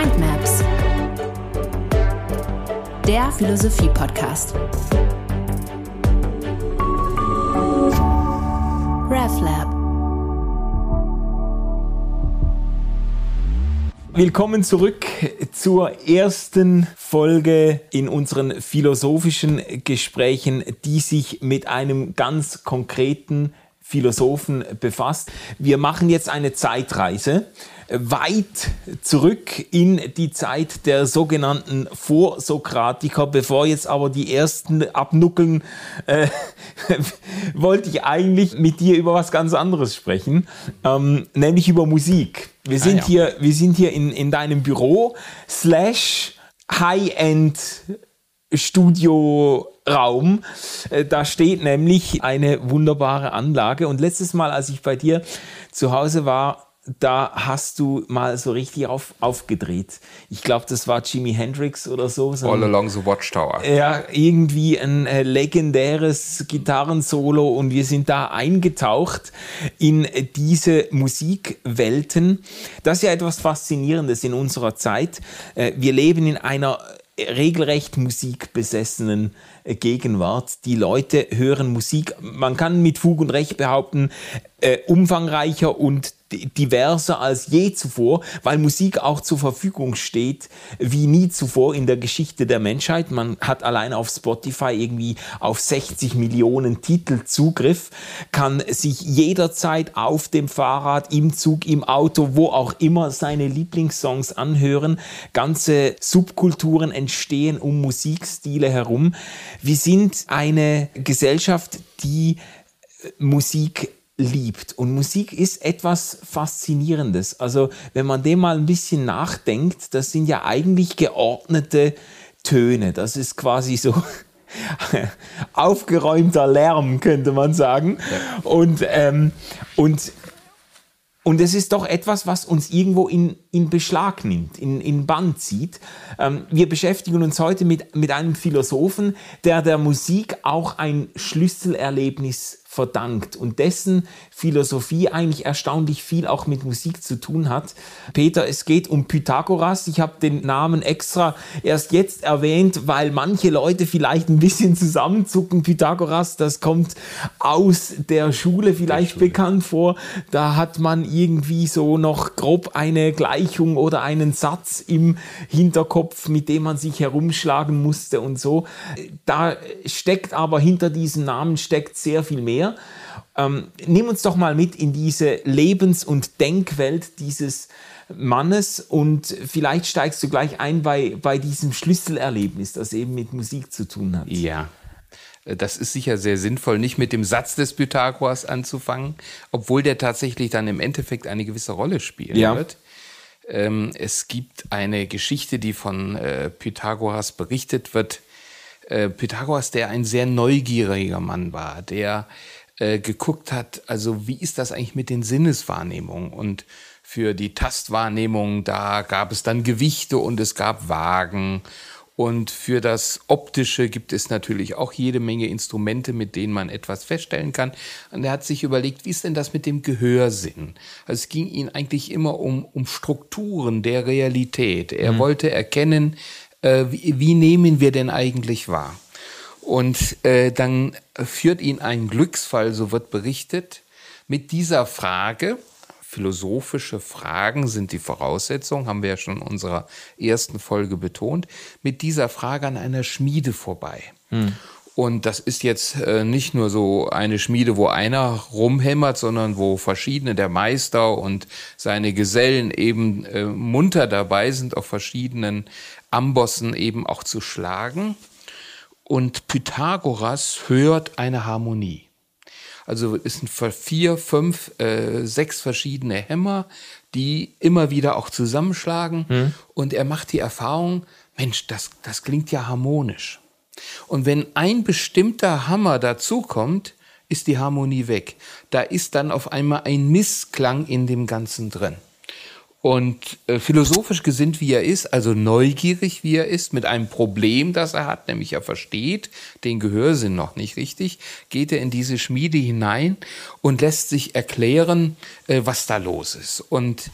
Mindmaps, der Philosophie-Podcast. RefLab. Willkommen zurück zur ersten Folge in unseren philosophischen Gesprächen, die sich mit einem ganz konkreten Philosophen befasst. Wir machen jetzt eine Zeitreise weit zurück in die Zeit der sogenannten Vorsokratiker. Bevor jetzt aber die ersten abnuckeln, äh, wollte ich eigentlich mit dir über was ganz anderes sprechen, ähm, nämlich über Musik. Wir sind ah, ja. hier, wir sind hier in, in deinem Büro slash High-End Studioraum. Äh, da steht nämlich eine wunderbare Anlage. Und letztes Mal, als ich bei dir zu Hause war, da hast du mal so richtig auf, aufgedreht. Ich glaube, das war Jimi Hendrix oder so. so All Along the Watchtower. Ja, irgendwie ein äh, legendäres Gitarrensolo und wir sind da eingetaucht in diese Musikwelten. Das ist ja etwas Faszinierendes in unserer Zeit. Äh, wir leben in einer regelrecht musikbesessenen äh, Gegenwart. Die Leute hören Musik, man kann mit Fug und Recht behaupten, äh, umfangreicher und diverser als je zuvor, weil Musik auch zur Verfügung steht wie nie zuvor in der Geschichte der Menschheit. Man hat allein auf Spotify irgendwie auf 60 Millionen Titel Zugriff, kann sich jederzeit auf dem Fahrrad, im Zug, im Auto, wo auch immer seine Lieblingssongs anhören. Ganze Subkulturen entstehen um Musikstile herum. Wir sind eine Gesellschaft, die Musik liebt. Und Musik ist etwas Faszinierendes. Also wenn man dem mal ein bisschen nachdenkt, das sind ja eigentlich geordnete Töne. Das ist quasi so aufgeräumter Lärm, könnte man sagen. Ja. Und, ähm, und und es ist doch etwas, was uns irgendwo in, in Beschlag nimmt, in, in Band zieht. Ähm, wir beschäftigen uns heute mit, mit einem Philosophen, der der Musik auch ein Schlüsselerlebnis verdankt und dessen Philosophie eigentlich erstaunlich viel auch mit Musik zu tun hat. Peter, es geht um Pythagoras. Ich habe den Namen extra erst jetzt erwähnt, weil manche Leute vielleicht ein bisschen zusammenzucken. Pythagoras, das kommt aus der Schule vielleicht der Schule. bekannt vor. Da hat man irgendwie so noch grob eine Gleichung oder einen Satz im Hinterkopf, mit dem man sich herumschlagen musste und so. Da steckt aber hinter diesem Namen steckt sehr viel mehr Ähm, nimm uns doch mal mit in diese Lebens- und Denkwelt dieses Mannes und vielleicht steigst du gleich ein bei, bei diesem Schlüsselerlebnis, das eben mit Musik zu tun hat. Ja. Das ist sicher sehr sinnvoll, nicht mit dem Satz des Pythagoras anzufangen, obwohl der tatsächlich dann im Endeffekt eine gewisse Rolle spielen ja. wird. Ähm, es gibt eine Geschichte, die von äh, Pythagoras berichtet wird, äh, Pythagoras, der ein sehr neugieriger Mann war, der äh, geguckt hat, also wie ist das eigentlich mit den Sinneswahrnehmungen und für die Tastwahrnehmung, da gab es dann Gewichte und es gab Wagen. Und für das Optische gibt es natürlich auch jede Menge Instrumente, mit denen man etwas feststellen kann. Und er hat sich überlegt, wie ist denn das mit dem Gehörsinn? Also es ging ihm eigentlich immer um, um Strukturen der Realität. Er mhm. wollte erkennen, äh, wie, wie, nehmen wir denn eigentlich wahr? Und äh, dann führt ihn ein Glücksfall, so wird berichtet, mit dieser Frage, philosophische Fragen sind die Voraussetzung, haben wir ja schon in unserer ersten Folge betont, mit dieser Frage an einer Schmiede vorbei. Hm. Und das ist jetzt äh, nicht nur so eine Schmiede, wo einer rumhämmert, sondern wo verschiedene der Meister und seine Gesellen eben äh, munter dabei sind, auf verschiedenen Ambossen eben auch zu schlagen. Und Pythagoras hört eine Harmonie. Also es sind vier, fünf, äh, sechs verschiedene Hämmer, die immer wieder auch zusammenschlagen. Hm. Und er macht die Erfahrung, Mensch, das, das klingt ja harmonisch. Und wenn ein bestimmter Hammer dazukommt, ist die Harmonie weg. Da ist dann auf einmal ein Missklang in dem Ganzen drin. Und äh, philosophisch gesinnt, wie er ist, also neugierig, wie er ist, mit einem Problem, das er hat, nämlich er versteht den Gehörsinn noch nicht richtig, geht er in diese Schmiede hinein und lässt sich erklären, äh, was da los ist. Und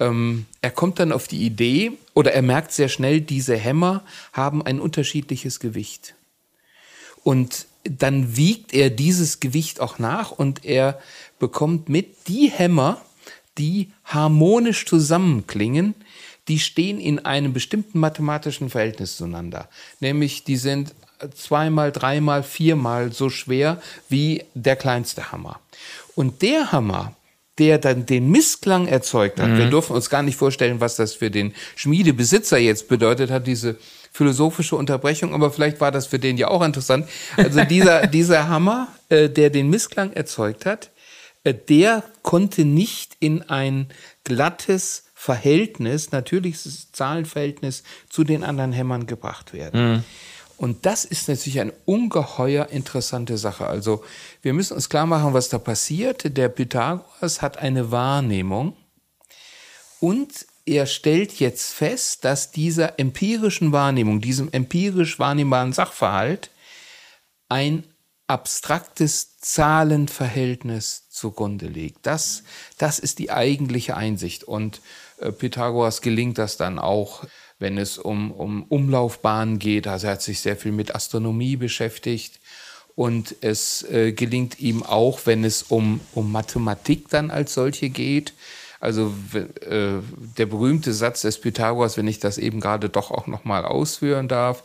ähm, er kommt dann auf die Idee oder er merkt sehr schnell, diese Hämmer haben ein unterschiedliches Gewicht. Und dann wiegt er dieses Gewicht auch nach und er bekommt mit die Hämmer, die harmonisch zusammenklingen, die stehen in einem bestimmten mathematischen Verhältnis zueinander. Nämlich, die sind zweimal, dreimal, viermal so schwer wie der kleinste Hammer. Und der Hammer, der dann den Missklang erzeugt hat, mhm. wir dürfen uns gar nicht vorstellen, was das für den Schmiedebesitzer jetzt bedeutet hat, diese philosophische Unterbrechung, aber vielleicht war das für den ja auch interessant. Also dieser, dieser Hammer, äh, der den Missklang erzeugt hat, der konnte nicht in ein glattes Verhältnis, natürliches Zahlenverhältnis zu den anderen Hämmern gebracht werden. Mhm. Und das ist natürlich eine ungeheuer interessante Sache. Also wir müssen uns klar machen, was da passiert. Der Pythagoras hat eine Wahrnehmung und er stellt jetzt fest, dass dieser empirischen Wahrnehmung, diesem empirisch wahrnehmbaren Sachverhalt ein abstraktes Zahlenverhältnis zugrunde liegt. Das, das ist die eigentliche Einsicht. Und äh, Pythagoras gelingt das dann auch, wenn es um, um Umlaufbahnen geht. Also er hat sich sehr viel mit Astronomie beschäftigt. Und es äh, gelingt ihm auch, wenn es um, um Mathematik dann als solche geht. Also äh, der berühmte Satz des Pythagoras, wenn ich das eben gerade doch auch nochmal ausführen darf,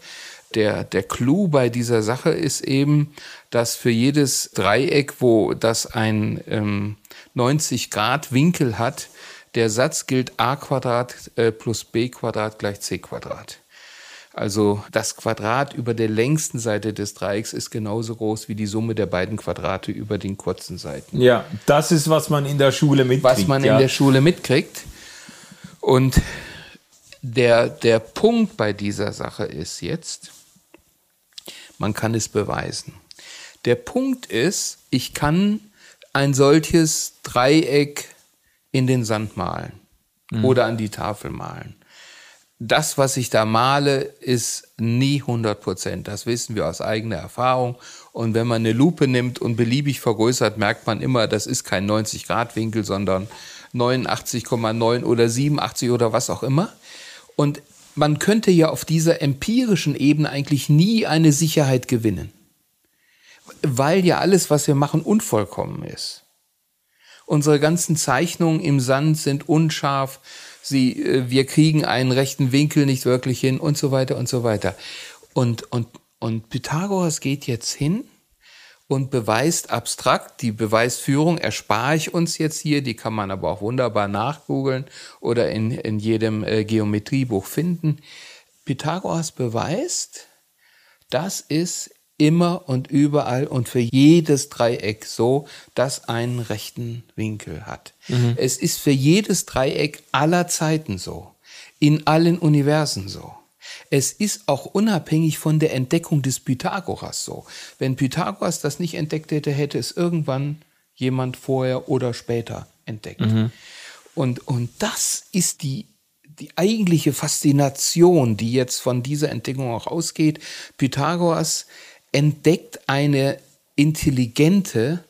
der, der Clou bei dieser Sache ist eben, dass für jedes Dreieck, wo das ein ähm, 90 Grad Winkel hat, der Satz gilt a Quadrat äh, plus b Quadrat gleich c Quadrat. Also das Quadrat über der längsten Seite des Dreiecks ist genauso groß wie die Summe der beiden Quadrate über den kurzen Seiten. Ja, das ist, was man in der Schule mitkriegt. Was man ja. in der Schule mitkriegt. Und der, der Punkt bei dieser Sache ist jetzt, man kann es beweisen. Der Punkt ist, ich kann ein solches Dreieck in den Sand malen mhm. oder an die Tafel malen. Das, was ich da male, ist nie 100 Prozent. Das wissen wir aus eigener Erfahrung. Und wenn man eine Lupe nimmt und beliebig vergrößert, merkt man immer, das ist kein 90-Grad-Winkel, sondern 89,9 oder 87 oder was auch immer. Und man könnte ja auf dieser empirischen Ebene eigentlich nie eine Sicherheit gewinnen. Weil ja alles, was wir machen, unvollkommen ist. Unsere ganzen Zeichnungen im Sand sind unscharf. Sie, äh, wir kriegen einen rechten Winkel nicht wirklich hin und so weiter und so weiter. Und, und, und Pythagoras geht jetzt hin und beweist abstrakt, die Beweisführung erspare ich uns jetzt hier, die kann man aber auch wunderbar nachgoogeln oder in, in jedem äh, Geometriebuch finden. Pythagoras beweist, dass es immer und überall und für jedes Dreieck so, dass einen rechten Winkel hat. Mhm. Es ist für jedes Dreieck aller Zeiten so, in allen Universen so. Es ist auch unabhängig von der Entdeckung des Pythagoras so. Wenn Pythagoras das nicht entdeckt hätte, hätte es irgendwann jemand vorher oder später entdeckt. Mhm. Und, und das ist die, die eigentliche Faszination, die jetzt von dieser Entdeckung auch ausgeht. Pythagoras entdeckt eine intelligente,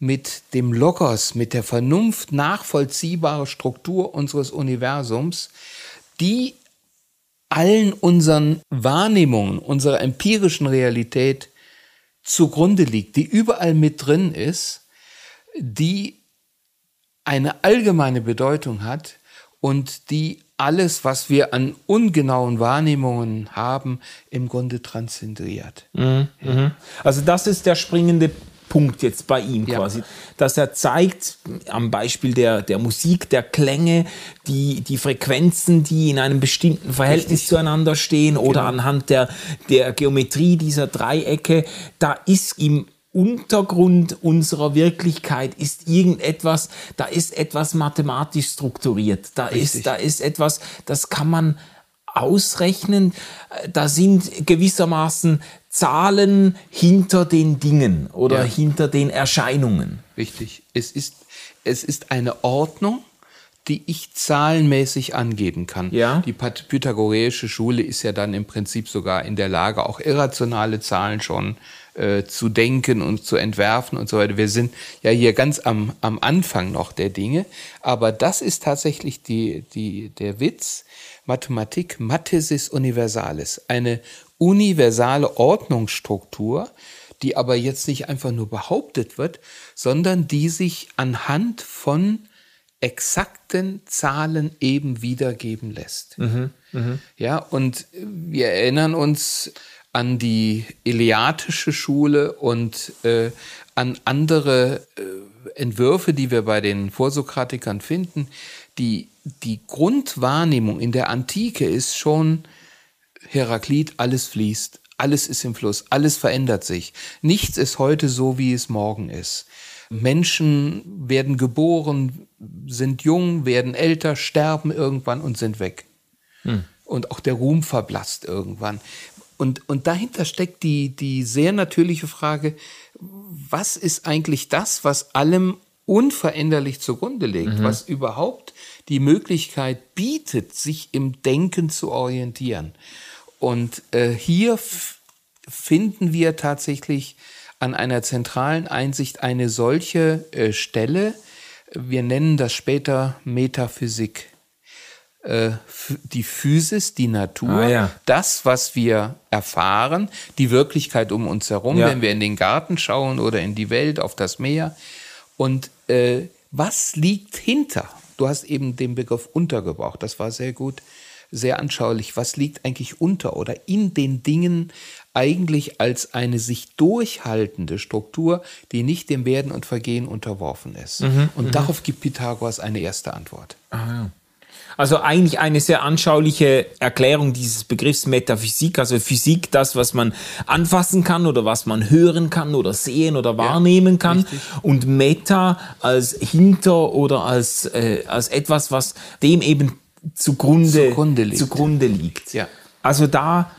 mit dem Logos, mit der Vernunft nachvollziehbare Struktur unseres Universums, die allen unseren Wahrnehmungen, unserer empirischen Realität zugrunde liegt, die überall mit drin ist, die eine allgemeine Bedeutung hat und die alles, was wir an ungenauen Wahrnehmungen haben, im Grunde transzendiert. Mhm, ja. Also das ist der springende Punkt jetzt bei ihm ja. quasi, dass er zeigt am Beispiel der, der Musik, der Klänge, die, die Frequenzen, die in einem bestimmten Verhältnis Richtig. zueinander stehen oder genau. anhand der, der Geometrie dieser Dreiecke, da ist ihm Untergrund unserer Wirklichkeit ist irgendetwas, da ist etwas mathematisch strukturiert. Da ist, da ist etwas, das kann man ausrechnen. Da sind gewissermaßen Zahlen hinter den Dingen oder ja. hinter den Erscheinungen. Richtig. Es ist, es ist eine Ordnung, die ich zahlenmäßig angeben kann. Ja. Die pythagoreische Schule ist ja dann im Prinzip sogar in der Lage, auch irrationale Zahlen schon äh, zu denken und zu entwerfen und so weiter. Wir sind ja hier ganz am, am Anfang noch der Dinge, aber das ist tatsächlich die, die, der Witz. Mathematik, Mathesis Universalis, eine universale Ordnungsstruktur, die aber jetzt nicht einfach nur behauptet wird, sondern die sich anhand von exakten Zahlen eben wiedergeben lässt. Mhm, mh. Ja, und wir erinnern uns an die Eleatische Schule und äh, an andere äh, Entwürfe, die wir bei den Vorsokratikern finden. Die, die Grundwahrnehmung in der Antike ist schon Heraklit, alles fließt, alles ist im Fluss, alles verändert sich. Nichts ist heute so, wie es morgen ist. Menschen werden geboren, sind jung, werden älter, sterben irgendwann und sind weg. Hm. Und auch der Ruhm verblasst irgendwann. Und, und dahinter steckt die, die sehr natürliche Frage, was ist eigentlich das, was allem unveränderlich zugrunde liegt, mhm. was überhaupt die Möglichkeit bietet, sich im Denken zu orientieren. Und äh, hier finden wir tatsächlich an einer zentralen Einsicht eine solche äh, Stelle. Wir nennen das später Metaphysik. Äh, die Physis, die Natur, ah, ja. das, was wir erfahren, die Wirklichkeit um uns herum, ja. wenn wir in den Garten schauen oder in die Welt, auf das Meer. Und äh, was liegt hinter? Du hast eben den Begriff untergebraucht, das war sehr gut sehr anschaulich, was liegt eigentlich unter oder in den Dingen eigentlich als eine sich durchhaltende Struktur, die nicht dem Werden und Vergehen unterworfen ist. Mhm, und mhm. darauf gibt Pythagoras eine erste Antwort. Ah. Also eigentlich eine sehr anschauliche Erklärung dieses Begriffs Metaphysik, also Physik, das, was man anfassen kann oder was man hören kann oder sehen oder wahrnehmen kann. Richtig. Und Meta als hinter oder als, äh, als etwas, was dem eben zugrunde, zugrunde liegt. Zugrunde liegt. Ja. Also da,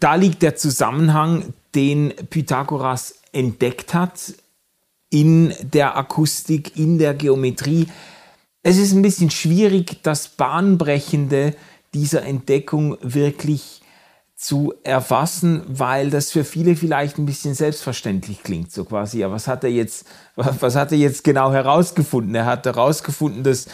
da liegt der Zusammenhang, den Pythagoras entdeckt hat in der Akustik, in der Geometrie. Es ist ein bisschen schwierig, das Bahnbrechende dieser Entdeckung wirklich zu erfassen, weil das für viele vielleicht ein bisschen selbstverständlich klingt, so quasi. Ja, was hat er jetzt, was hat er jetzt genau herausgefunden? Er hat herausgefunden, dass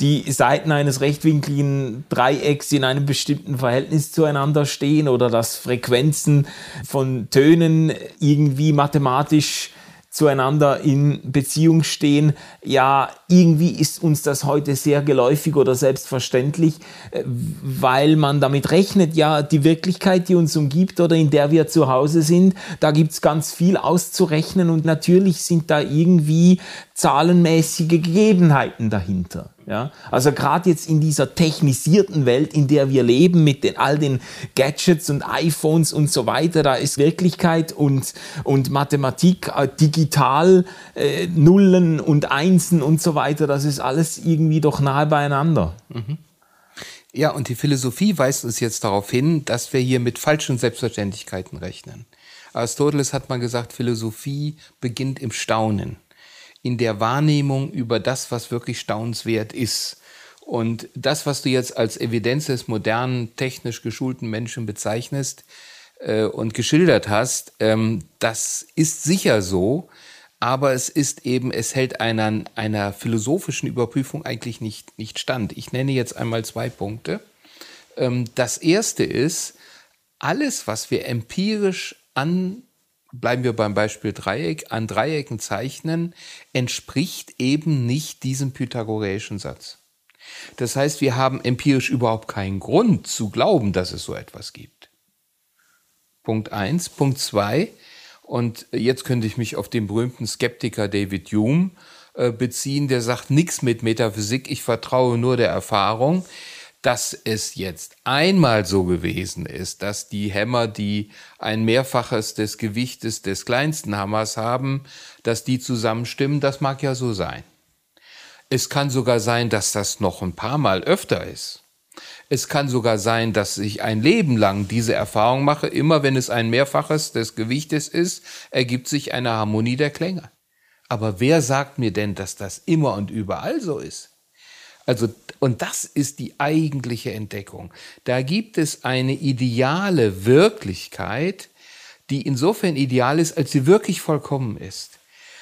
die Seiten eines rechtwinkligen Dreiecks in einem bestimmten Verhältnis zueinander stehen oder dass Frequenzen von Tönen irgendwie mathematisch zueinander in Beziehung stehen. Ja, irgendwie ist uns das heute sehr geläufig oder selbstverständlich, äh, weil man damit rechnet, ja, die Wirklichkeit, die uns umgibt oder in der wir zu Hause sind, da gibt's ganz viel auszurechnen und natürlich sind da irgendwie zahlenmäßige Gegebenheiten dahinter. Ja, also gerade jetzt in dieser technisierten Welt, in der wir leben, mit den, all den Gadgets und iPhones und so weiter, da ist Wirklichkeit und, und Mathematik äh, digital, äh, Nullen und Einsen und so weiter, das ist alles irgendwie doch nahe beieinander. Mhm. Ja, und die Philosophie weist uns jetzt darauf hin, dass wir hier mit falschen Selbstverständlichkeiten rechnen. Aristoteles hat mal gesagt, Philosophie beginnt im Staunen in der Wahrnehmung über das, was wirklich staunenswert ist. Und das, was du jetzt als Evidenz des modernen, technisch geschulten Menschen bezeichnest äh, und geschildert hast, ähm, das ist sicher so, aber es ist eben, es hält einer, einer philosophischen Überprüfung eigentlich nicht, nicht stand. Ich nenne jetzt einmal zwei Punkte. Ähm, das erste ist, alles, was wir empirisch an bleiben wir beim Beispiel Dreieck, an Dreiecken zeichnen, entspricht eben nicht diesem pythagoreischen Satz. Das heißt, wir haben empirisch überhaupt keinen Grund zu glauben, dass es so etwas gibt. Punkt eins. Punkt zwei. Und jetzt könnte ich mich auf den berühmten Skeptiker David Hume äh, beziehen, der sagt nichts mit Metaphysik, ich vertraue nur der Erfahrung dass es jetzt einmal so gewesen ist, dass die Hämmer, die ein Mehrfaches des Gewichtes des kleinsten Hammers haben, dass die zusammenstimmen, das mag ja so sein. Es kann sogar sein, dass das noch ein paar Mal öfter ist. Es kann sogar sein, dass ich ein Leben lang diese Erfahrung mache. Immer wenn es ein Mehrfaches des Gewichtes ist, ergibt sich eine Harmonie der Klänge. Aber wer sagt mir denn, dass das immer und überall so ist? Also, und das ist die eigentliche Entdeckung. Da gibt es eine ideale Wirklichkeit, die insofern ideal ist, als sie wirklich vollkommen ist.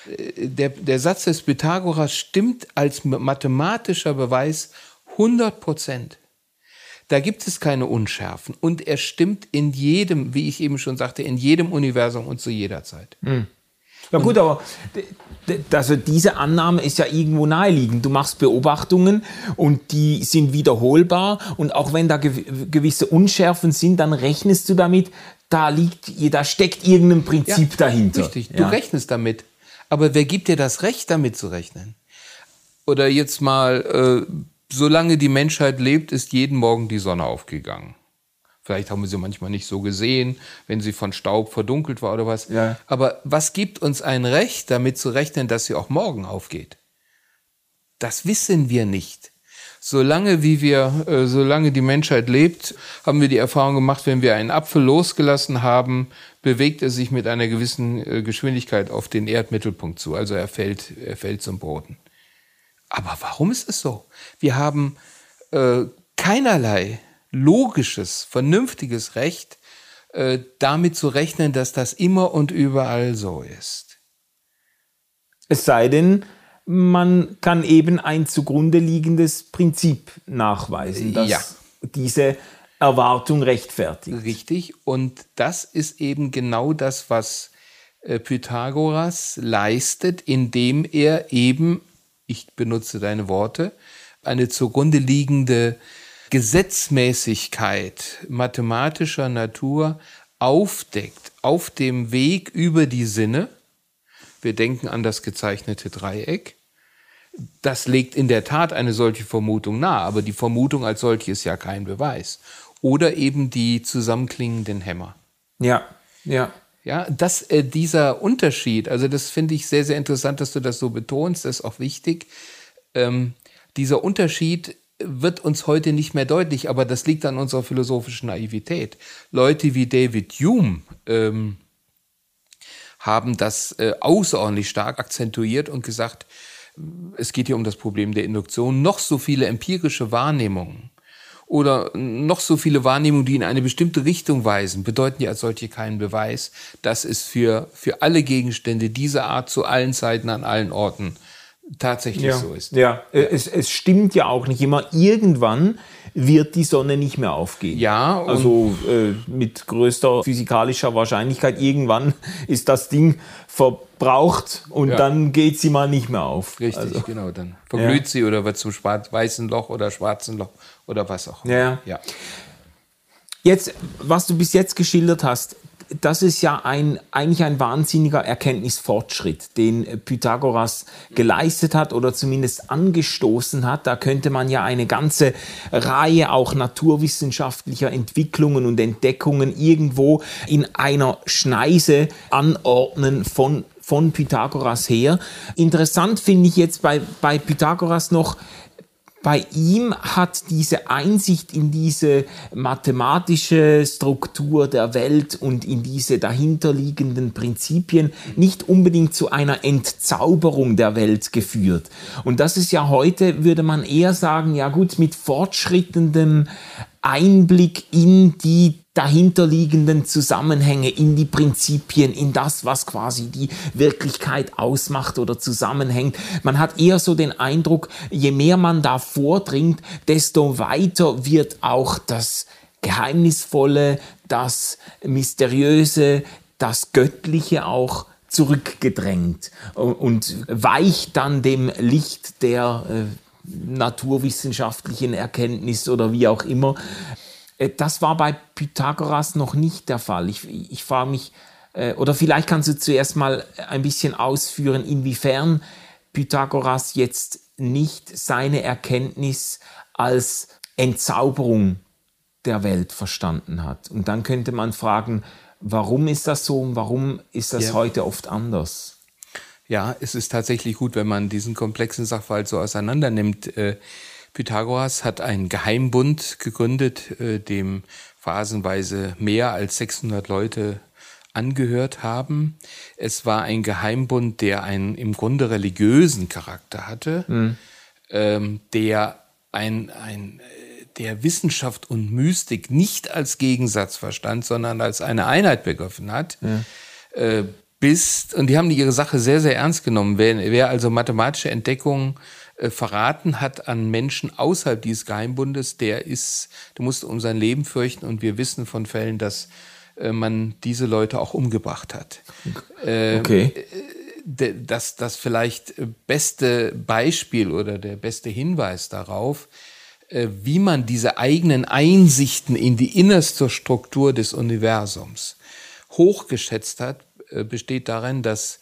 Äh, der, der Satz des Pythagoras stimmt als mathematischer Beweis 100 Prozent. Da gibt es keine Unschärfen. Und er stimmt in jedem, wie ich eben schon sagte, in jedem Universum und zu jeder Zeit. Hm. Ja gut, aber also diese Annahme ist ja irgendwo naheliegend. Du machst Beobachtungen und die sind wiederholbar und auch wenn da gewisse Unschärfen sind, dann rechnest du damit, da liegt, da steckt irgendein Prinzip ja, dahinter. Richtig, du ja. rechnest damit. Aber wer gibt dir das Recht, damit zu rechnen? Oder jetzt mal, äh, solange die Menschheit lebt, ist jeden Morgen die Sonne aufgegangen. Vielleicht haben wir sie manchmal nicht so gesehen, wenn sie von Staub verdunkelt war oder was. Ja. Aber was gibt uns ein Recht, damit zu rechnen, dass sie auch morgen aufgeht? Das wissen wir nicht. Solange wie wir, äh, solange die Menschheit lebt, haben wir die Erfahrung gemacht, wenn wir einen Apfel losgelassen haben, bewegt er sich mit einer gewissen äh, Geschwindigkeit auf den Erdmittelpunkt zu. Also er fällt, er fällt zum Boden. Aber warum ist es so? Wir haben äh, keinerlei logisches, vernünftiges Recht, äh, damit zu rechnen, dass das immer und überall so ist. Es sei denn, man kann eben ein zugrunde liegendes Prinzip nachweisen, das ja. diese Erwartung rechtfertigt. Richtig, und das ist eben genau das, was äh, Pythagoras leistet, indem er eben, ich benutze deine Worte, eine zugrunde liegende Gesetzmäßigkeit mathematischer Natur aufdeckt auf dem Weg über die Sinne. Wir denken an das gezeichnete Dreieck. Das legt in der Tat eine solche Vermutung nahe, aber die Vermutung als solche ist ja kein Beweis. Oder eben die zusammenklingenden Hämmer. Ja, ja. Ja, dass äh, dieser Unterschied, also das finde ich sehr, sehr interessant, dass du das so betonst, das ist auch wichtig. Ähm, dieser Unterschied wird uns heute nicht mehr deutlich, aber das liegt an unserer philosophischen Naivität. Leute wie David Hume ähm, haben das äh, außerordentlich stark akzentuiert und gesagt, es geht hier um das Problem der Induktion, noch so viele empirische Wahrnehmungen oder noch so viele Wahrnehmungen, die in eine bestimmte Richtung weisen, bedeuten ja als solche keinen Beweis, dass es für, für alle Gegenstände dieser Art zu allen Zeiten an allen Orten tatsächlich ja. so ist. Ja, ja. Es, es stimmt ja auch nicht immer. Irgendwann wird die Sonne nicht mehr aufgehen. Ja. Also äh, mit größter physikalischer Wahrscheinlichkeit irgendwann ist das Ding verbraucht und ja. dann geht sie mal nicht mehr auf. Richtig, also, genau. Dann verglüht ja. sie oder wird zum weißen Loch oder schwarzen Loch oder was auch. Ja. ja. Jetzt, was du bis jetzt geschildert hast, das ist ja ein, eigentlich ein wahnsinniger Erkenntnisfortschritt, den Pythagoras geleistet hat oder zumindest angestoßen hat. Da könnte man ja eine ganze Reihe auch naturwissenschaftlicher Entwicklungen und Entdeckungen irgendwo in einer Schneise anordnen von von Pythagoras her. Interessant finde ich jetzt bei, bei Pythagoras noch, bei ihm hat diese Einsicht in diese mathematische Struktur der Welt und in diese dahinterliegenden Prinzipien nicht unbedingt zu einer Entzauberung der Welt geführt. Und das ist ja heute, würde man eher sagen, ja gut, mit fortschrittendem Einblick in die dahinterliegenden Zusammenhänge, in die Prinzipien, in das, was quasi die Wirklichkeit ausmacht oder zusammenhängt. Man hat eher so den Eindruck, je mehr man da vordringt, desto weiter wird auch das Geheimnisvolle, das Mysteriöse, das Göttliche auch zurückgedrängt und weicht dann dem Licht der äh, naturwissenschaftlichen Erkenntnis oder wie auch immer. Äh, das war bei Pythagoras noch nicht der Fall. Ich, ich frage mich, äh, oder vielleicht kannst du zuerst mal ein bisschen ausführen, inwiefern Pythagoras jetzt nicht seine Erkenntnis als Entzauberung der Welt verstanden hat. Und dann könnte man fragen, warum ist das so und warum ist das ja. heute oft anders? Ja, es ist tatsächlich gut, wenn man diesen komplexen Sachverhalt so auseinander nimmt. Äh, Pythagoras hat einen Geheimbund gegründet, äh, dem phasenweise mehr als 600 Leute angehört haben. Es war ein Geheimbund, der einen im Grunde religiösen Charakter hatte, mhm. ähm, der ein, ein der Wissenschaft und Mystik nicht als Gegensatz verstand, sondern als eine Einheit begriffen hat, ja. äh, bis, und die haben ihre Sache sehr, sehr ernst genommen. Wer, wer also mathematische Entdeckungen äh, verraten hat an Menschen außerhalb dieses Geheimbundes, der ist, der musste um sein Leben fürchten und wir wissen von Fällen, dass äh, man diese Leute auch umgebracht hat. Ähm, okay. Äh, das, das vielleicht beste Beispiel oder der beste Hinweis darauf, äh, wie man diese eigenen Einsichten in die innerste Struktur des Universums hochgeschätzt hat, äh, besteht darin, dass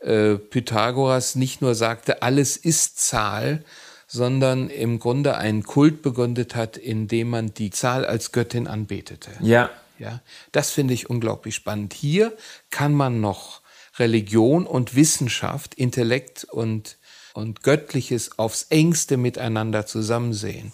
äh, Pythagoras nicht nur sagte, alles ist Zahl, sondern im Grunde einen Kult begründet hat, in dem man die Zahl als Göttin anbetete. Ja. Ja, das finde ich unglaublich spannend. Hier kann man noch Religion und Wissenschaft, Intellekt und und Göttliches aufs engste miteinander zusammensehen.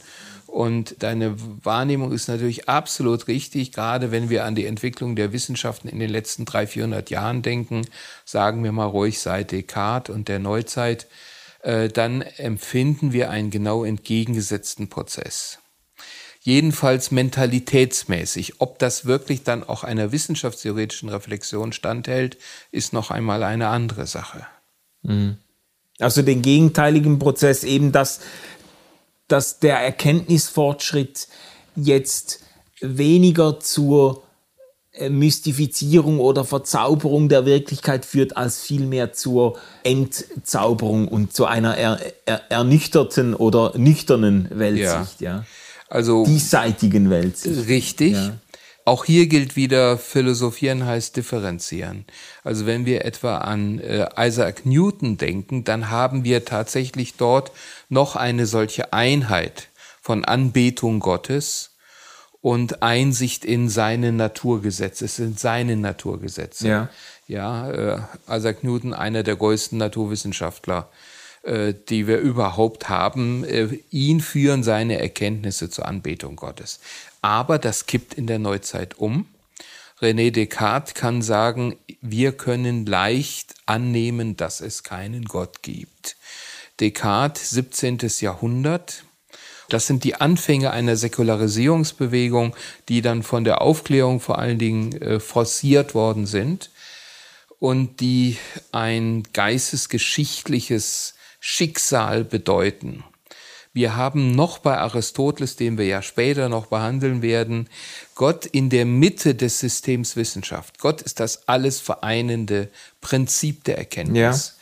Und deine Wahrnehmung ist natürlich absolut richtig, gerade wenn wir an die Entwicklung der Wissenschaften in den letzten 300, 400 Jahren denken, sagen wir mal ruhig seit Descartes und der Neuzeit, äh, dann empfinden wir einen genau entgegengesetzten Prozess. Jedenfalls mentalitätsmäßig. Ob das wirklich dann auch einer wissenschaftstheoretischen Reflexion standhält, ist noch einmal eine andere Sache. Mhm. Also den gegenteiligen Prozess eben, dass, dass der Erkenntnisfortschritt jetzt weniger zur äh, Mystifizierung oder Verzauberung der Wirklichkeit führt, als vielmehr zur Entzauberung und zu einer er, er, ernüchterten oder nüchternen Weltsicht, ja. ja. Also diesseitigen Weltsicht. Richtig. Ja. Auch hier gilt wieder, philosophieren heißt differenzieren. Also wenn wir etwa an äh, Isaac Newton denken, dann haben wir tatsächlich dort noch eine solche Einheit von Anbetung Gottes und Einsicht in seine Naturgesetze. Es sind seine Naturgesetze. Ja, ja äh, Isaac Newton, einer der größten Naturwissenschaftler äh, die wir überhaupt haben. Ihn führen seine Erkenntnisse zur Anbetung Gottes. Aber das kippt in der Neuzeit um. René Descartes kann sagen, wir können leicht annehmen, dass es keinen Gott gibt. Descartes, 17. Jahrhundert, das sind die Anfänge einer Säkularisierungsbewegung, die dann von der Aufklärung vor allen Dingen äh, forciert worden sind und die ein geistesgeschichtliches Schicksal bedeuten. Wir haben noch bei Aristoteles, den wir ja später noch behandeln werden, Gott in der Mitte des Systems Wissenschaft. Gott ist das alles vereinende Prinzip der Erkenntnis. Ja.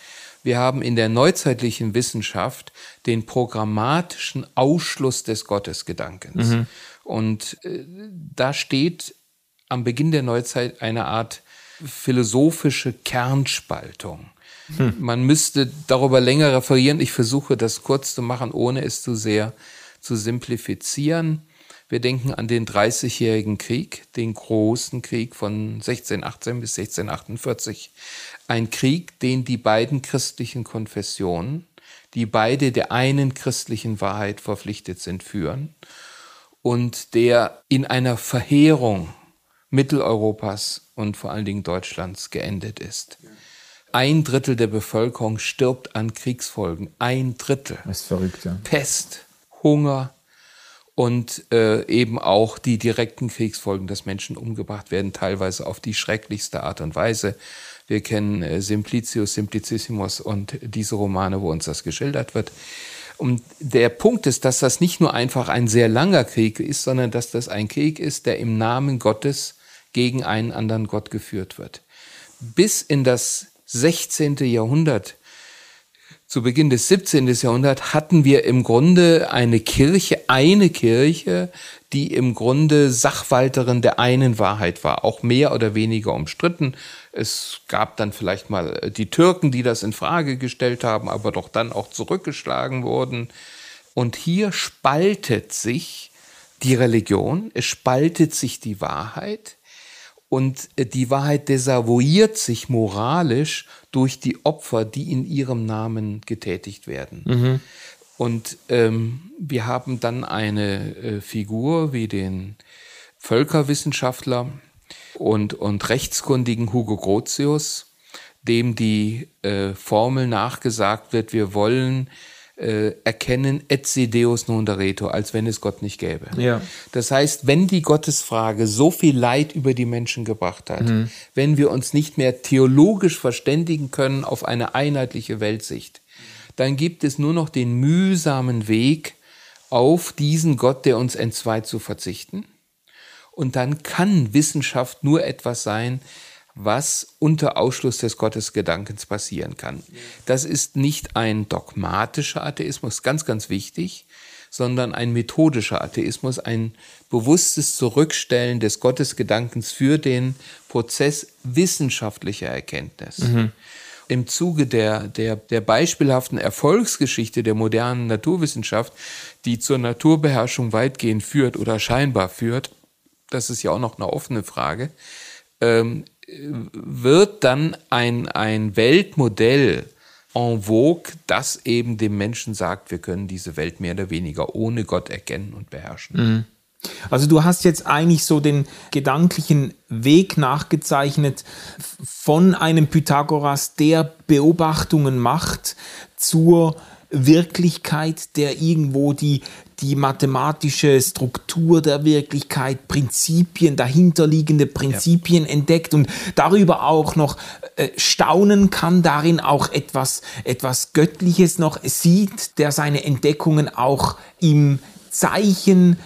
Wir haben in der neuzeitlichen Wissenschaft den programmatischen Ausschluss des Gottesgedankens. Mhm. Und äh, da steht am Beginn der Neuzeit eine Art philosophische Kernspaltung. Hm. Man müsste darüber länger referieren. Ich versuche das kurz zu machen, ohne es zu sehr zu simplifizieren. Wir denken an den Dreißigjährigen Krieg, den großen Krieg von 1618 bis 1648. Ein Krieg, den die beiden christlichen Konfessionen, die beide der einen christlichen Wahrheit verpflichtet sind, führen und der in einer Verheerung Mitteleuropas und vor allen Dingen Deutschlands geendet ist. Ein Drittel der Bevölkerung stirbt an Kriegsfolgen. Ein Drittel. Das ist verrückt, ja. Pest, Hunger und äh, eben auch die direkten Kriegsfolgen, dass Menschen umgebracht werden, teilweise auf die schrecklichste Art und Weise. Wir kennen äh, Simplicius, Simplicissimus und diese Romane, wo uns das geschildert wird. Und der Punkt ist, dass das nicht nur einfach ein sehr langer Krieg ist, sondern dass das ein Krieg ist, der im Namen Gottes gegen einen anderen Gott geführt wird. Bis in das 16. Jahrhundert, zu Beginn des 17. Jahrhunderts hatten wir im Grunde eine Kirche, eine Kirche, die im Grunde Sachwalterin der einen Wahrheit war, auch mehr oder weniger umstritten. Es gab dann vielleicht mal die Türken, die das in Frage gestellt haben, aber doch dann auch zurückgeschlagen wurden. Und hier spaltet sich die Religion, es spaltet sich die Wahrheit und äh, die Wahrheit desavouiert sich moralisch durch die Opfer, die in ihrem Namen getätigt werden. Mhm. Und ähm, wir haben dann eine äh, Figur wie den Völkerwissenschaftler und, und rechtskundigen Hugo Grotius, dem die äh, Formel nachgesagt wird, wir wollen äh, erkennen et si Deus non dareto, als wenn es Gott nicht gäbe. Ja. Das heißt, wenn die Gottesfrage so viel Leid über die Menschen gebracht hat, mhm. wenn wir uns nicht mehr theologisch verständigen können auf eine einheitliche Weltsicht, dann gibt es nur noch den mühsamen Weg, auf diesen Gott, der uns entzweit, zu verzichten. Und dann kann Wissenschaft nur etwas sein, was unter Ausschluss des Gottesgedankens passieren kann. Das ist nicht ein dogmatischer Atheismus, ganz, ganz wichtig, sondern ein methodischer Atheismus, ein bewusstes Zurückstellen des Gottesgedankens für den Prozess wissenschaftlicher Erkenntnis. Mhm. Im Zuge der, der, der beispielhaften Erfolgsgeschichte der modernen Naturwissenschaft, die zur Naturbeherrschung weitgehend führt oder scheinbar führt, das ist ja auch noch eine offene Frage, ähm, wird dann ein, ein Weltmodell en vogue, das eben dem Menschen sagt, wir können diese Welt mehr oder weniger ohne Gott erkennen und beherrschen. Mhm. Also du hast jetzt eigentlich so den gedanklichen Weg nachgezeichnet von einem Pythagoras, der Beobachtungen macht zur Wirklichkeit, der irgendwo die, die mathematische Struktur der Wirklichkeit, Prinzipien, dahinterliegende Prinzipien ja. entdeckt und darüber auch noch äh, staunen kann, darin auch etwas, etwas Göttliches noch sieht, der seine Entdeckungen auch im Zeichen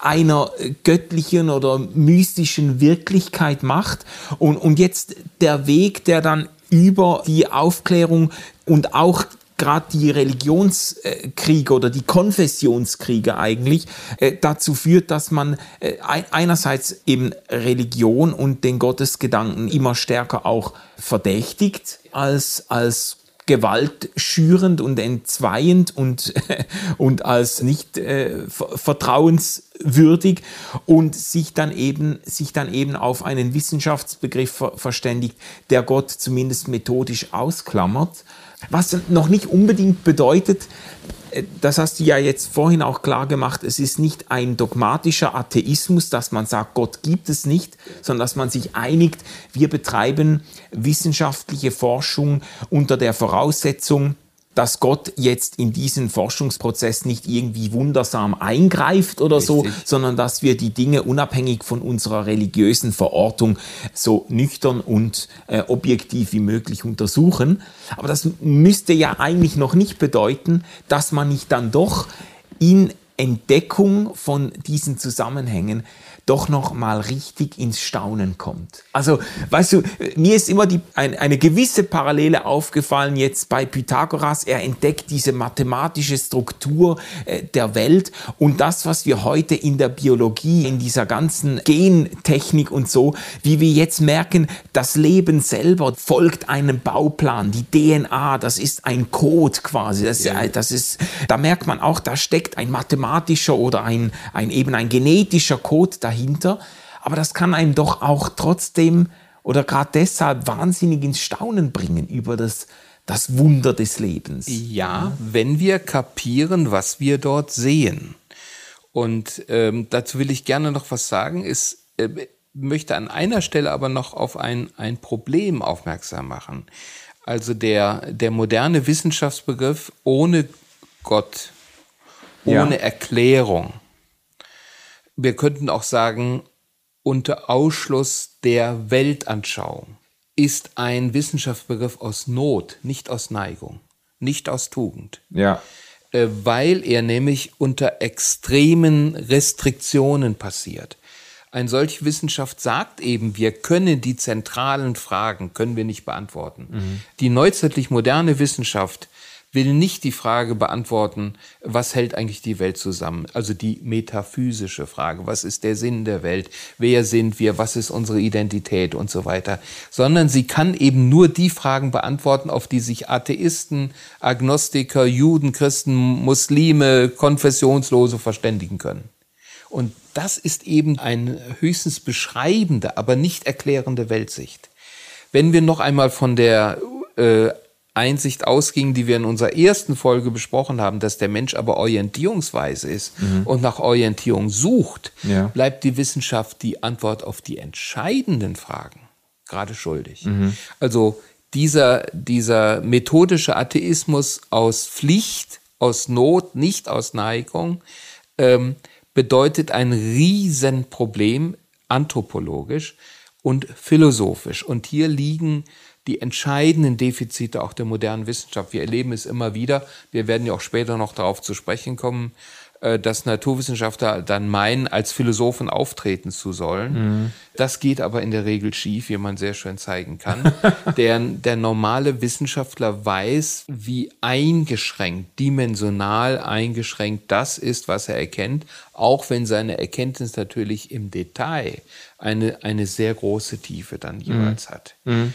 einer göttlichen oder mystischen Wirklichkeit macht. Und, und jetzt der Weg, der dann über die Aufklärung und auch gerade die Religionskriege oder die Konfessionskriege eigentlich äh, dazu führt, dass man äh, einerseits eben Religion und den Gottesgedanken immer stärker auch verdächtigt als, als gewaltschürend und entzweiend und, und als nicht äh, vertrauenswürdig und sich dann eben, sich dann eben auf einen Wissenschaftsbegriff ver verständigt, der Gott zumindest methodisch ausklammert was noch nicht unbedingt bedeutet, äh, das hast du ja jetzt vorhin auch klar gemacht, es ist nicht ein dogmatischer Atheismus, dass man sagt, Gott gibt es nicht, sondern dass man sich einigt, wir betreiben wissenschaftliche Forschung unter der Voraussetzung, dass Gott jetzt in diesen Forschungsprozess nicht irgendwie wundersam eingreift oder Richtig. so, sondern dass wir die Dinge unabhängig von unserer religiösen Verortung so nüchtern und äh, objektiv wie möglich untersuchen. Aber das müsste ja eigentlich noch nicht bedeuten, dass man nicht dann doch in Entdeckung von diesen Zusammenhängen doch noch mal richtig ins Staunen kommt. Also, weißt du, mir ist immer die, ein, eine gewisse Parallele aufgefallen jetzt bei Pythagoras. Er entdeckt diese mathematische Struktur äh, der Welt und das, was wir heute in der Biologie, in dieser ganzen Gentechnik und so, wie wir jetzt merken, das Leben selber folgt einem Bauplan. Die DNA, das ist ein Code quasi. Das, ja. das ist, da merkt man auch, da steckt ein mathematischer oder ein, ein eben ein genetischer Code dahinter dahinter. Aber das kann einem doch auch trotzdem oder gerade deshalb wahnsinnig ins Staunen bringen über das, das Wunder des Lebens. Ja, wenn wir kapieren, was wir dort sehen. Und ähm, dazu will ich gerne noch was sagen. Ich äh, möchte an einer Stelle aber noch auf ein, ein Problem aufmerksam machen. Also der, der moderne Wissenschaftsbegriff ohne Gott, ohne ja. Erklärung, wir könnten auch sagen, unter Ausschluss der Weltanschauung ist ein Wissenschaftsbegriff aus Not, nicht aus Neigung, nicht aus Tugend. Ja. Äh, weil er nämlich unter extremen Restriktionen passiert. Ein solche Wissenschaft sagt eben, wir können die zentralen Fragen, können wir nicht beantworten. Mhm. Die neuzeitlich moderne Wissenschaft will nicht die Frage beantworten, was hält eigentlich die Welt zusammen? Also die metaphysische Frage, was ist der Sinn der Welt? Wer sind wir? Was ist unsere Identität und so weiter? Sondern sie kann eben nur die Fragen beantworten, auf die sich Atheisten, Agnostiker, Juden, Christen, Muslime, Konfessionslose verständigen können. Und das ist eben eine höchstens beschreibende, aber nicht erklärende Weltsicht. Wenn wir noch einmal von der äh, Einsicht ausging, die wir in unserer ersten Folge besprochen haben, dass der Mensch aber orientierungsweise ist mhm. und nach Orientierung sucht, ja. bleibt die Wissenschaft die Antwort auf die entscheidenden Fragen gerade schuldig. Mhm. Also dieser, dieser methodische Atheismus aus Pflicht aus Not, nicht aus Neigung, ähm, bedeutet ein Riesenproblem anthropologisch und philosophisch. Und hier liegen die entscheidenden Defizite auch der modernen Wissenschaft. Wir erleben es immer wieder. Wir werden ja auch später noch darauf zu sprechen kommen, äh, dass Naturwissenschaftler dann meinen, als Philosophen auftreten zu sollen. Mhm. Das geht aber in der Regel schief, wie man sehr schön zeigen kann. der, der normale Wissenschaftler weiß, wie eingeschränkt, dimensional eingeschränkt das ist, was er erkennt, auch wenn seine Erkenntnis natürlich im Detail eine, eine sehr große Tiefe dann mhm. jeweils mhm. hat. Mhm.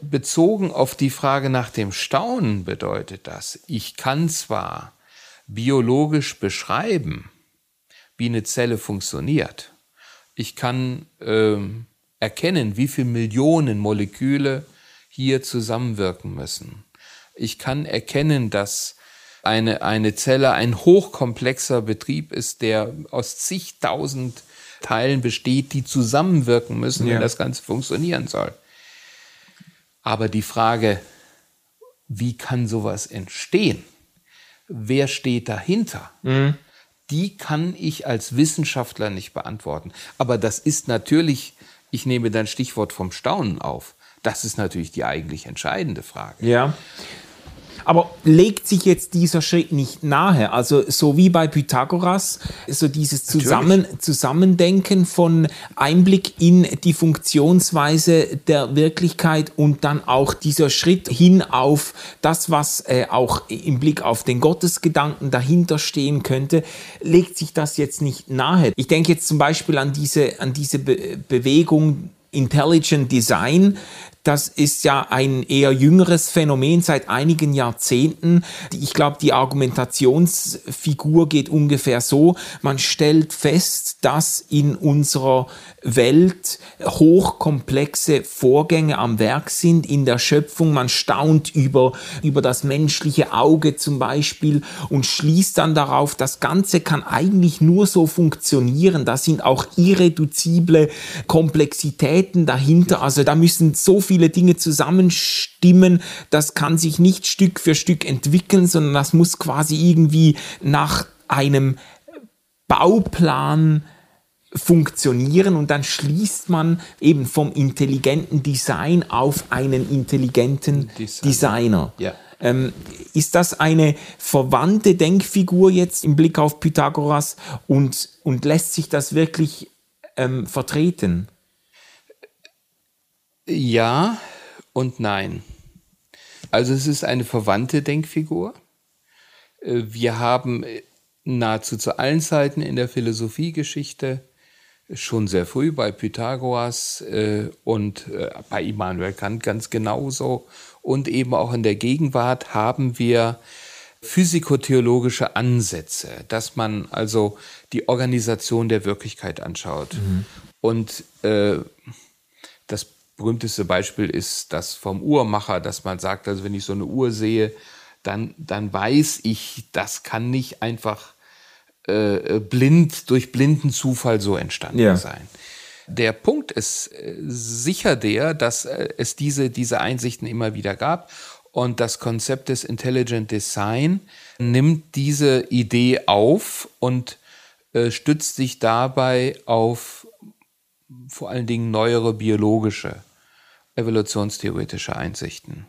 Bezogen auf die Frage nach dem Staunen bedeutet das, ich kann zwar biologisch beschreiben, wie eine Zelle funktioniert. Ich kann äh, erkennen, wie viele Millionen Moleküle hier zusammenwirken müssen. Ich kann erkennen, dass eine, eine Zelle ein hochkomplexer Betrieb ist, der aus zigtausend Teilen besteht, die zusammenwirken müssen, ja. wenn das Ganze funktionieren soll. Aber die Frage, wie kann sowas entstehen? wer steht dahinter? Mhm. Die kann ich als Wissenschaftler nicht beantworten. Aber das ist natürlich, ich nehme dein Stichwort vom Staunen auf. Das ist natürlich die eigentlich entscheidende Frage. Ja. Aber legt sich jetzt dieser Schritt nicht nahe? Also so wie bei Pythagoras, so dieses Zusammen Zusammendenken von Einblick in die Funktionsweise der Wirklichkeit und dann auch dieser Schritt hin auf das, was äh, auch im Blick auf den Gottesgedanken dahinter stehen könnte, legt sich das jetzt nicht nahe? Ich denke jetzt zum Beispiel an diese, an diese Be Bewegung, Intelligent Design, das ist ja ein eher jüngeres Phänomen seit einigen Jahrzehnten. Ich glaube, die Argumentationsfigur geht ungefähr so. Man stellt fest, dass in unserer Welt hochkomplexe Vorgänge am Werk sind in der Schöpfung. Man staunt über, über das menschliche Auge zum Beispiel und schließt dann darauf, das Ganze kann eigentlich nur so funktionieren. Da sind auch irreduzible Komplexitäten dahinter. Also da müssen so viele Dinge zusammenstimmen. Das kann sich nicht Stück für Stück entwickeln, sondern das muss quasi irgendwie nach einem Bauplan funktionieren und dann schließt man eben vom intelligenten Design auf einen intelligenten Designer. Designer. Ja. Ähm, ist das eine verwandte Denkfigur jetzt im Blick auf Pythagoras und, und lässt sich das wirklich ähm, vertreten? Ja und nein. Also es ist eine verwandte Denkfigur. Äh, wir haben nahezu zu allen Zeiten in der Philosophiegeschichte schon sehr früh bei Pythagoras äh, und äh, bei Immanuel Kant ganz genauso. Und eben auch in der Gegenwart haben wir physikotheologische Ansätze, dass man also die Organisation der Wirklichkeit anschaut. Mhm. Und äh, berühmteste Beispiel ist das vom Uhrmacher, dass man sagt, also wenn ich so eine Uhr sehe, dann, dann weiß ich, das kann nicht einfach äh, blind durch blinden Zufall so entstanden ja. sein. Der Punkt ist äh, sicher der, dass äh, es diese, diese Einsichten immer wieder gab. Und das Konzept des Intelligent Design nimmt diese Idee auf und äh, stützt sich dabei auf vor allen Dingen neuere biologische, evolutionstheoretische Einsichten.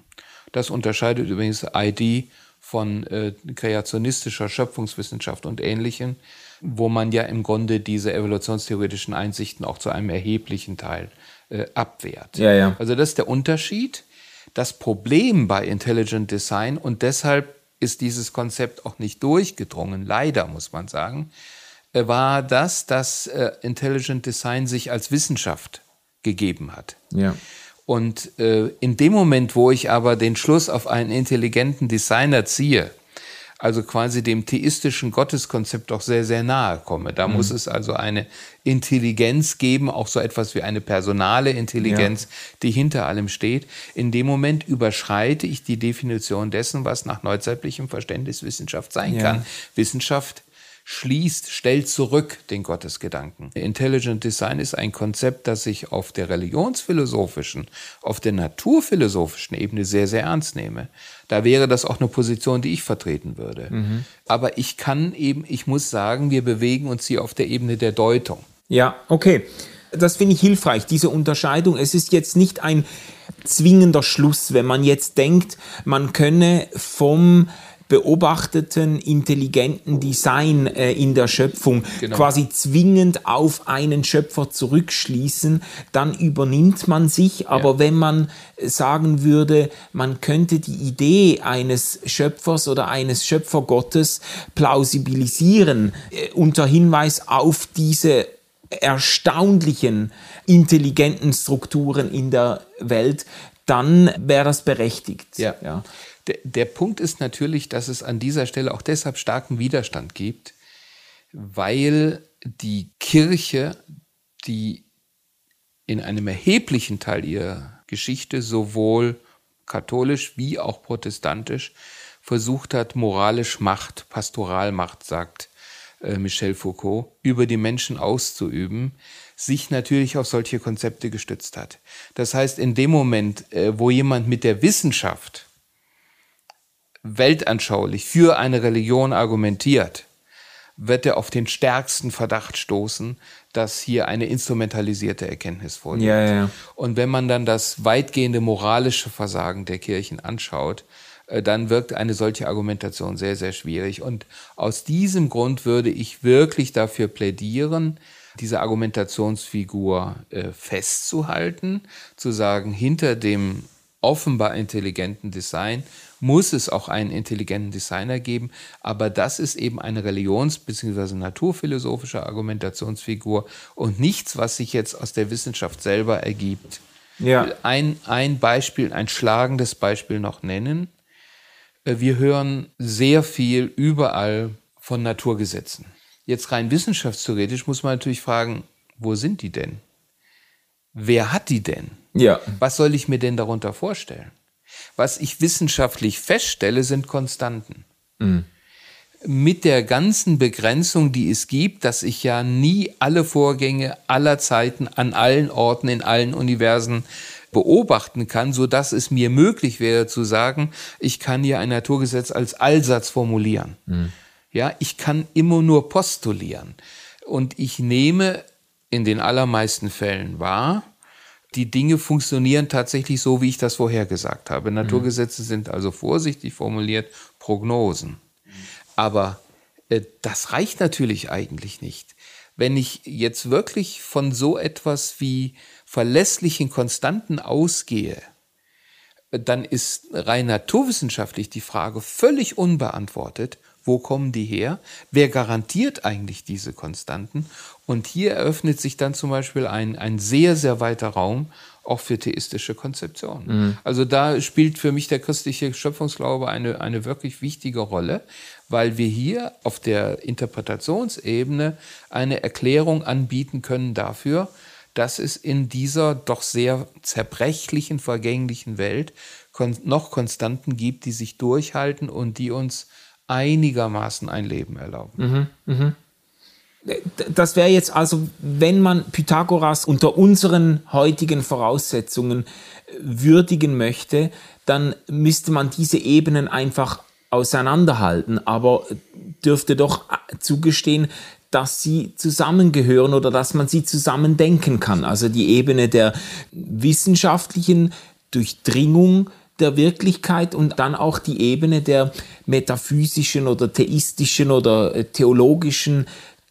Das unterscheidet übrigens ID von äh, kreationistischer Schöpfungswissenschaft und Ähnlichem, wo man ja im Grunde diese evolutionstheoretischen Einsichten auch zu einem erheblichen Teil äh, abwehrt. Ja, ja. Also das ist der Unterschied. Das Problem bei Intelligent Design und deshalb ist dieses Konzept auch nicht durchgedrungen, leider muss man sagen, war das, dass äh, Intelligent Design sich als Wissenschaft gegeben hat. Ja. Und äh, in dem Moment, wo ich aber den Schluss auf einen intelligenten Designer ziehe, also quasi dem theistischen Gotteskonzept auch sehr, sehr nahe komme. Da mhm. muss es also eine Intelligenz geben, auch so etwas wie eine personale Intelligenz, ja. die hinter allem steht. In dem Moment überschreite ich die Definition dessen, was nach neuzeitlichem Verständnis Wissenschaft sein ja. kann. Wissenschaft schließt, stellt zurück den Gottesgedanken. Intelligent Design ist ein Konzept, das ich auf der religionsphilosophischen, auf der naturphilosophischen Ebene sehr, sehr ernst nehme. Da wäre das auch eine Position, die ich vertreten würde. Mhm. Aber ich kann eben, ich muss sagen, wir bewegen uns hier auf der Ebene der Deutung. Ja, okay. Das finde ich hilfreich, diese Unterscheidung. Es ist jetzt nicht ein zwingender Schluss, wenn man jetzt denkt, man könne vom beobachteten intelligenten Design äh, in der Schöpfung genau. quasi zwingend auf einen Schöpfer zurückschließen, dann übernimmt man sich. Aber ja. wenn man sagen würde, man könnte die Idee eines Schöpfers oder eines Schöpfergottes plausibilisieren äh, unter Hinweis auf diese erstaunlichen intelligenten Strukturen in der Welt, dann wäre das berechtigt. Ja. ja. Der, der Punkt ist natürlich, dass es an dieser Stelle auch deshalb starken Widerstand gibt, weil die Kirche, die in einem erheblichen Teil ihrer Geschichte sowohl katholisch wie auch protestantisch versucht hat, moralisch Macht, Pastoralmacht, sagt äh, Michel Foucault, über die Menschen auszuüben, sich natürlich auf solche Konzepte gestützt hat. Das heißt, in dem Moment, äh, wo jemand mit der Wissenschaft weltanschaulich für eine Religion argumentiert, wird er auf den stärksten Verdacht stoßen, dass hier eine instrumentalisierte Erkenntnis vorliegt. Ja, ja. Und wenn man dann das weitgehende moralische Versagen der Kirchen anschaut, äh, dann wirkt eine solche Argumentation sehr, sehr schwierig. Und aus diesem Grund würde ich wirklich dafür plädieren, diese Argumentationsfigur äh, festzuhalten, zu sagen, hinter dem offenbar intelligenten Design muss es auch einen intelligenten Designer geben, aber das ist eben eine religions- bzw. naturphilosophische Argumentationsfigur und nichts, was sich jetzt aus der Wissenschaft selber ergibt. Ja. Ein, ein Beispiel, ein schlagendes Beispiel noch nennen. Äh, wir hören sehr viel überall von Naturgesetzen. Jetzt rein wissenschaftstheoretisch muss man natürlich fragen, wo sind die denn? Wer hat die denn? Ja. Was soll ich mir denn darunter vorstellen? Was ich wissenschaftlich feststelle, sind Konstanten. Mhm. Mit der ganzen Begrenzung, die es gibt, dass ich ja nie alle Vorgänge aller Zeiten an allen Orten in allen Universen beobachten kann, so dass es mir möglich wäre zu sagen, ich kann hier ein Naturgesetz als Allsatz formulieren. Mhm. Ja, ich kann immer nur postulieren. Und ich nehme in den allermeisten Fällen wahr, die Dinge funktionieren tatsächlich so, wie ich das vorhergesagt habe. Mhm. Naturgesetze sind also vorsichtig formuliert Prognosen. Aber äh, das reicht natürlich eigentlich nicht. Wenn ich jetzt wirklich von so etwas wie verlässlichen Konstanten ausgehe, dann ist rein naturwissenschaftlich die Frage völlig unbeantwortet, wo kommen die her? Wer garantiert eigentlich diese Konstanten? Und hier eröffnet sich dann zum Beispiel ein, ein sehr, sehr weiter Raum auch für theistische Konzeptionen. Mhm. Also da spielt für mich der christliche Schöpfungsglaube eine, eine wirklich wichtige Rolle, weil wir hier auf der Interpretationsebene eine Erklärung anbieten können dafür, dass es in dieser doch sehr zerbrechlichen, vergänglichen Welt noch Konstanten gibt, die sich durchhalten und die uns einigermaßen ein Leben erlauben. Mhm, mh. Das wäre jetzt also, wenn man Pythagoras unter unseren heutigen Voraussetzungen äh, würdigen möchte, dann müsste man diese Ebenen einfach auseinanderhalten, aber dürfte doch äh, zugestehen, dass sie zusammengehören oder dass man sie zusammen denken kann. Also die Ebene der wissenschaftlichen Durchdringung der Wirklichkeit und dann auch die Ebene der metaphysischen oder theistischen oder äh, theologischen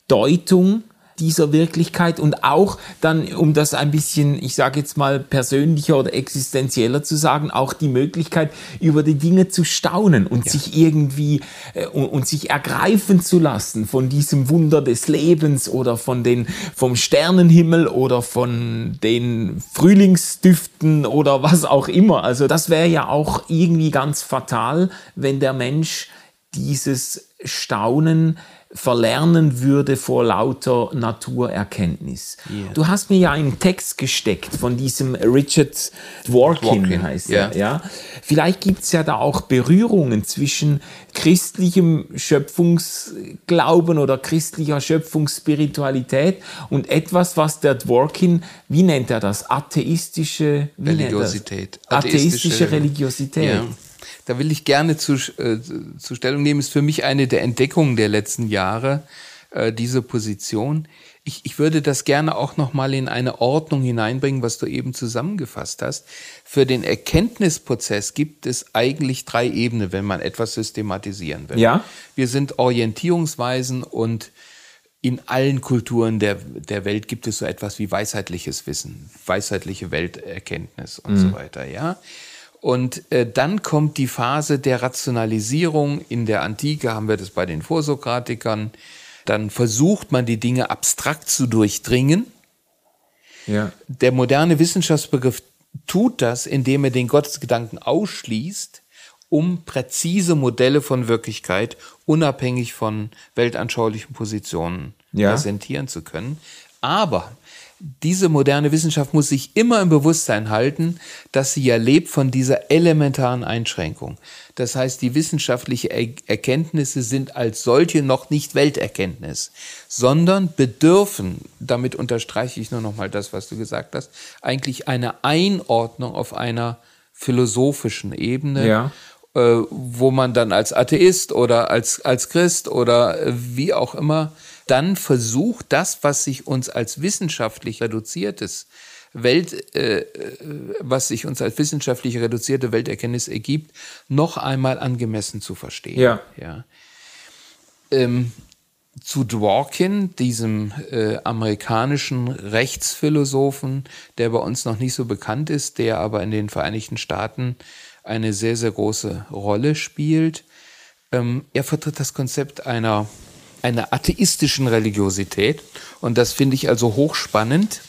Deutung dieser Wirklichkeit und auch dann, um das ein bisschen, ich sage jetzt mal persönlicher oder existenzieller zu sagen, auch die Möglichkeit, über die Dinge zu staunen und ja. sich irgendwie äh, und, und, sich ergreifen zu lassen von diesem Wunder des Lebens oder von den vom Sternenhimmel oder von den Frühlingsdüften oder was auch immer. Also das wäre ja auch irgendwie ganz fatal, wenn der Mensch dieses Staunen verlernen würde vor lauter Naturerkenntnis. Yeah. Du hast mir ja einen Text gesteckt von diesem Richard Dworkin, Dworkin. heißt er. Yeah. Ja? Vielleicht gibt es ja da auch Berührungen zwischen christlichem Schöpfungsglauben oder christlicher Schöpfungsspiritualität und etwas, was der Dworkin, wie nennt er das? Atheistische Religiosität. Atheistische, Atheistische Religiosität. Ja da will ich gerne zu, äh, zu Stellung nehmen, ist für mich eine der Entdeckungen der letzten Jahre, äh, diese Position. Ich, ich würde das gerne auch nochmal in eine Ordnung hineinbringen, was du eben zusammengefasst hast. Für den Erkenntnisprozess gibt es eigentlich drei Ebenen, wenn man etwas systematisieren will. Ja. Wir sind Orientierungsweisen und in allen Kulturen der, der Welt gibt es so etwas wie weisheitliches Wissen, weisheitliche Welterkenntnis und mhm. so weiter, ja. Und äh, dann kommt die Phase der Rationalisierung. In der Antike haben wir das bei den Vorsokratikern. Dann versucht man die Dinge abstrakt zu durchdringen. Ja. Der moderne Wissenschaftsbegriff tut das, indem er den Gottesgedanken ausschließt, um präzise Modelle von Wirklichkeit unabhängig von weltanschaulichen Positionen ja. präsentieren zu können. Aber diese moderne Wissenschaft muss sich immer im Bewusstsein halten, dass sie ja lebt von dieser elementaren Einschränkung. Das heißt, die wissenschaftlichen Erkenntnisse sind als solche noch nicht Welterkenntnis, sondern bedürfen, damit unterstreiche ich nur noch mal das, was du gesagt hast, eigentlich eine Einordnung auf einer philosophischen Ebene. Ja. Äh, wo man dann als Atheist oder als, als Christ oder äh, wie auch immer dann versucht, das, was sich uns als wissenschaftlich reduziertes Welt, äh, was sich uns als wissenschaftlich reduzierte Welterkenntnis ergibt, noch einmal angemessen zu verstehen. Ja. ja. Ähm, zu Dworkin, diesem äh, amerikanischen Rechtsphilosophen, der bei uns noch nicht so bekannt ist, der aber in den Vereinigten Staaten eine sehr, sehr große Rolle spielt. Ähm, er vertritt das Konzept einer einer atheistischen Religiosität. Und das finde ich also hochspannend.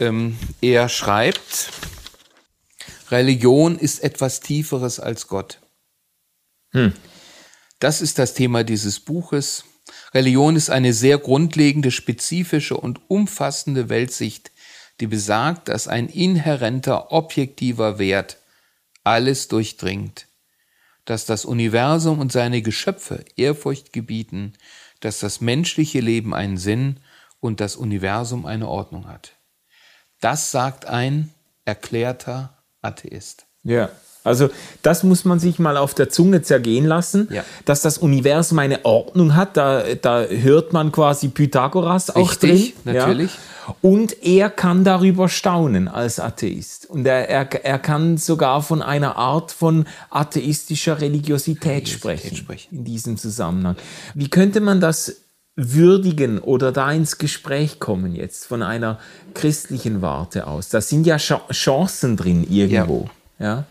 Ähm, er schreibt, Religion ist etwas Tieferes als Gott. Hm. Das ist das Thema dieses Buches. Religion ist eine sehr grundlegende, spezifische und umfassende Weltsicht, die besagt, dass ein inhärenter, objektiver Wert alles durchdringt dass das Universum und seine Geschöpfe Ehrfurcht gebieten, dass das menschliche Leben einen Sinn und das Universum eine Ordnung hat. Das sagt ein erklärter Atheist. Ja. Also das muss man sich mal auf der Zunge zergehen lassen, ja. dass das Universum eine Ordnung hat. Da, da hört man quasi Pythagoras auch Richtig, drin. Natürlich. Ja. Und er kann darüber staunen als Atheist. Und er, er, er kann sogar von einer Art von atheistischer Religiosität, Religiosität sprechen, sprechen in diesem Zusammenhang. Wie könnte man das würdigen oder da ins Gespräch kommen jetzt von einer christlichen Warte aus? Da sind ja Chancen drin irgendwo. Ja. ja?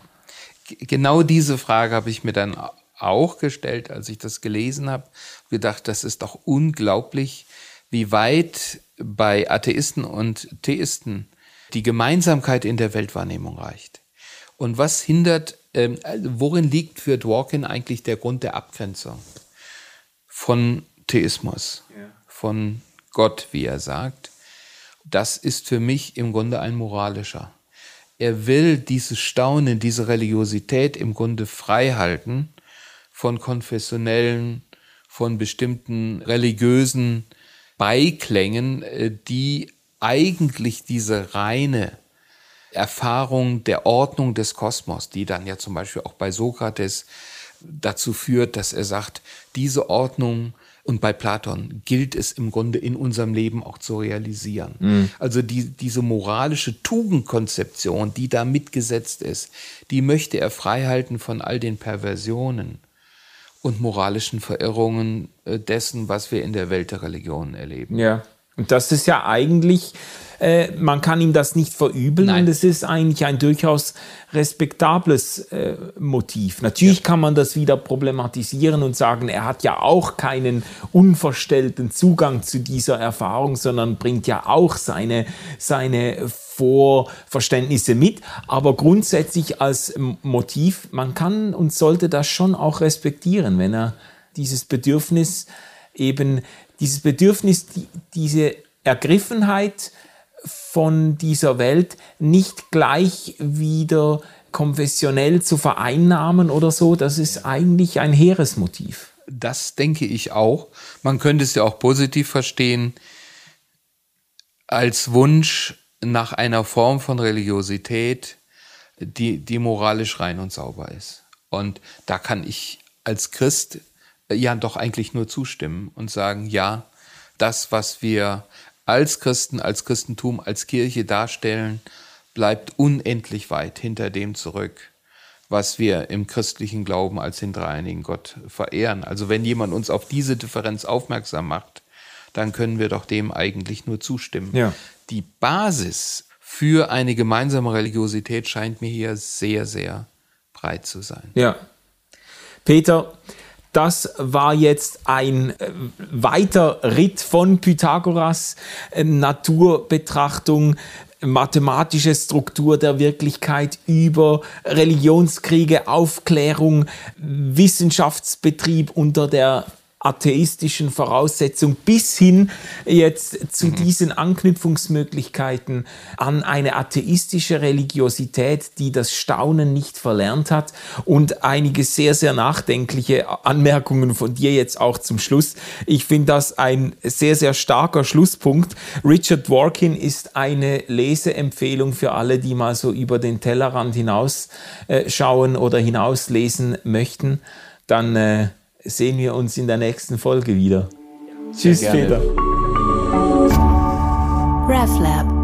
Genau diese Frage habe ich mir dann auch gestellt, als ich das gelesen habe. Gedacht, das ist doch unglaublich, wie weit bei Atheisten und Theisten die Gemeinsamkeit in der Weltwahrnehmung reicht. Und was hindert, ähm, worin liegt für Dworkin eigentlich der Grund der Abgrenzung von Theismus, ja. von Gott, wie er sagt? Das ist für mich im Grunde ein moralischer. Er will dieses Staunen, diese Religiosität im Grunde frei halten von konfessionellen, von bestimmten religiösen Beiklängen, äh, die eigentlich diese reine Erfahrung der Ordnung des Kosmos, die dann ja zum Beispiel auch bei Sokrates dazu führt, dass er sagt, diese Ordnung und bei Platon gilt es im Grunde in unserem Leben auch zu realisieren. Mhm. Also die, diese moralische Tugendkonzeption, die da mitgesetzt ist, die möchte er freihalten von all den Perversionen und moralischen Verirrungen äh, dessen, was wir in der Welt der Religionen erleben. Ja, und das ist ja eigentlich äh, man kann ihm das nicht verübeln Nein. und es ist eigentlich ein durchaus respektables äh, Motiv. Natürlich ja. kann man das wieder problematisieren und sagen, er hat ja auch keinen unverstellten Zugang zu dieser Erfahrung, sondern bringt ja auch seine, seine Vorverständnisse mit. Aber grundsätzlich als Motiv, man kann und sollte das schon auch respektieren, wenn er dieses Bedürfnis eben, dieses Bedürfnis, die, diese Ergriffenheit von dieser Welt nicht gleich wieder konfessionell zu vereinnahmen oder so, das ist eigentlich ein Heeresmotiv. Das denke ich auch. Man könnte es ja auch positiv verstehen als Wunsch nach einer Form von Religiosität, die, die moralisch rein und sauber ist. Und da kann ich als Christ ja doch eigentlich nur zustimmen und sagen, ja, das, was wir als Christen, als Christentum, als Kirche darstellen, bleibt unendlich weit hinter dem zurück, was wir im christlichen Glauben als den dreieinigen Gott verehren. Also wenn jemand uns auf diese Differenz aufmerksam macht, dann können wir doch dem eigentlich nur zustimmen. Ja. Die Basis für eine gemeinsame Religiosität scheint mir hier sehr, sehr breit zu sein. Ja. Peter, das war jetzt ein äh, weiter Ritt von Pythagoras, äh, Naturbetrachtung, mathematische Struktur der Wirklichkeit über Religionskriege, Aufklärung, Wissenschaftsbetrieb unter der atheistischen Voraussetzung bis hin jetzt zu mhm. diesen Anknüpfungsmöglichkeiten an eine atheistische Religiosität, die das Staunen nicht verlernt hat und einige sehr, sehr nachdenkliche Anmerkungen von dir jetzt auch zum Schluss. Ich finde das ein sehr, sehr starker Schlusspunkt. Richard Dworkin ist eine Leseempfehlung für alle, die mal so über den Tellerrand hinaus äh, oder hinauslesen möchten. Dann äh, sehen wir uns in der nächsten Folge wieder. Tschüss, Peter. RefLab